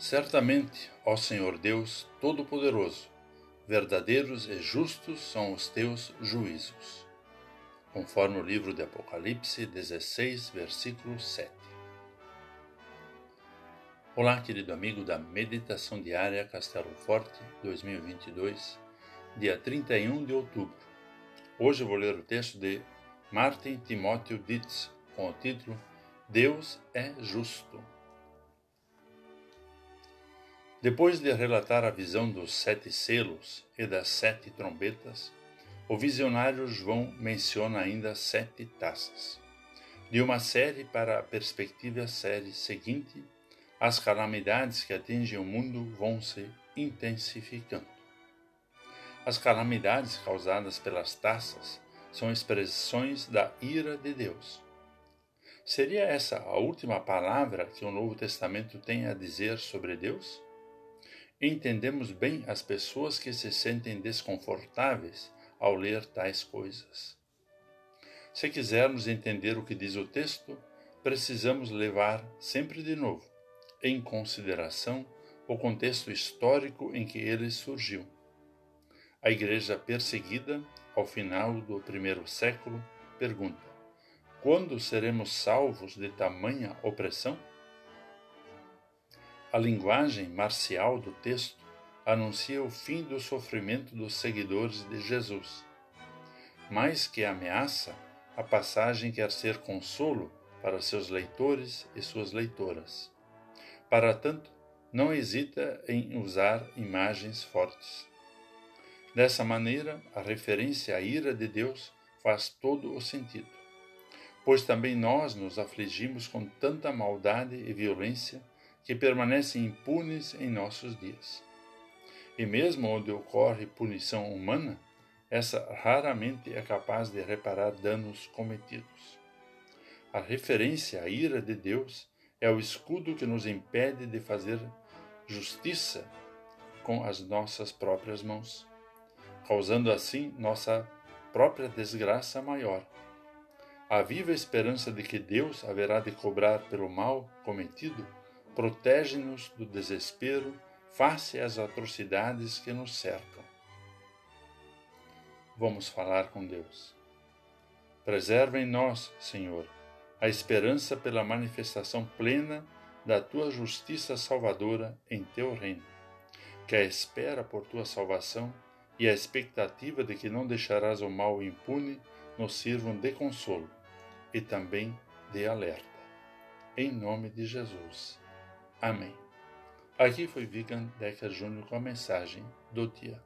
Certamente, ó Senhor Deus Todo-Poderoso, verdadeiros e justos são os teus juízos. Conforme o livro de Apocalipse 16, versículo 7. Olá, querido amigo da Meditação Diária Castelo Forte 2022, dia 31 de outubro. Hoje vou ler o texto de Martin Timóteo Dietz com o título Deus é Justo. Depois de relatar a visão dos sete selos e das sete trombetas, o visionário João menciona ainda sete taças. De uma série para a perspectiva série seguinte, as calamidades que atingem o mundo vão se intensificando. As calamidades causadas pelas taças são expressões da ira de Deus. Seria essa a última palavra que o Novo Testamento tem a dizer sobre Deus? Entendemos bem as pessoas que se sentem desconfortáveis ao ler tais coisas. Se quisermos entender o que diz o texto, precisamos levar sempre de novo em consideração o contexto histórico em que ele surgiu. A igreja perseguida, ao final do primeiro século, pergunta: quando seremos salvos de tamanha opressão? A linguagem marcial do texto anuncia o fim do sofrimento dos seguidores de Jesus. Mais que ameaça, a passagem quer ser consolo para seus leitores e suas leitoras. Para tanto, não hesita em usar imagens fortes. Dessa maneira, a referência à ira de Deus faz todo o sentido, pois também nós nos afligimos com tanta maldade e violência que permanecem impunes em nossos dias. E mesmo onde ocorre punição humana, essa raramente é capaz de reparar danos cometidos. A referência à ira de Deus é o escudo que nos impede de fazer justiça com as nossas próprias mãos, causando assim nossa própria desgraça maior. A viva esperança de que Deus haverá de cobrar pelo mal cometido protege-nos do desespero face às atrocidades que nos cercam. Vamos falar com Deus. Preserva em nós, Senhor, a esperança pela manifestação plena da tua justiça salvadora em teu reino, que a espera por tua salvação e a expectativa de que não deixarás o mal impune nos sirvam de consolo e também de alerta. Em nome de Jesus. Amém. Aqui foi Vigan Decker Júnior com a mensagem do dia.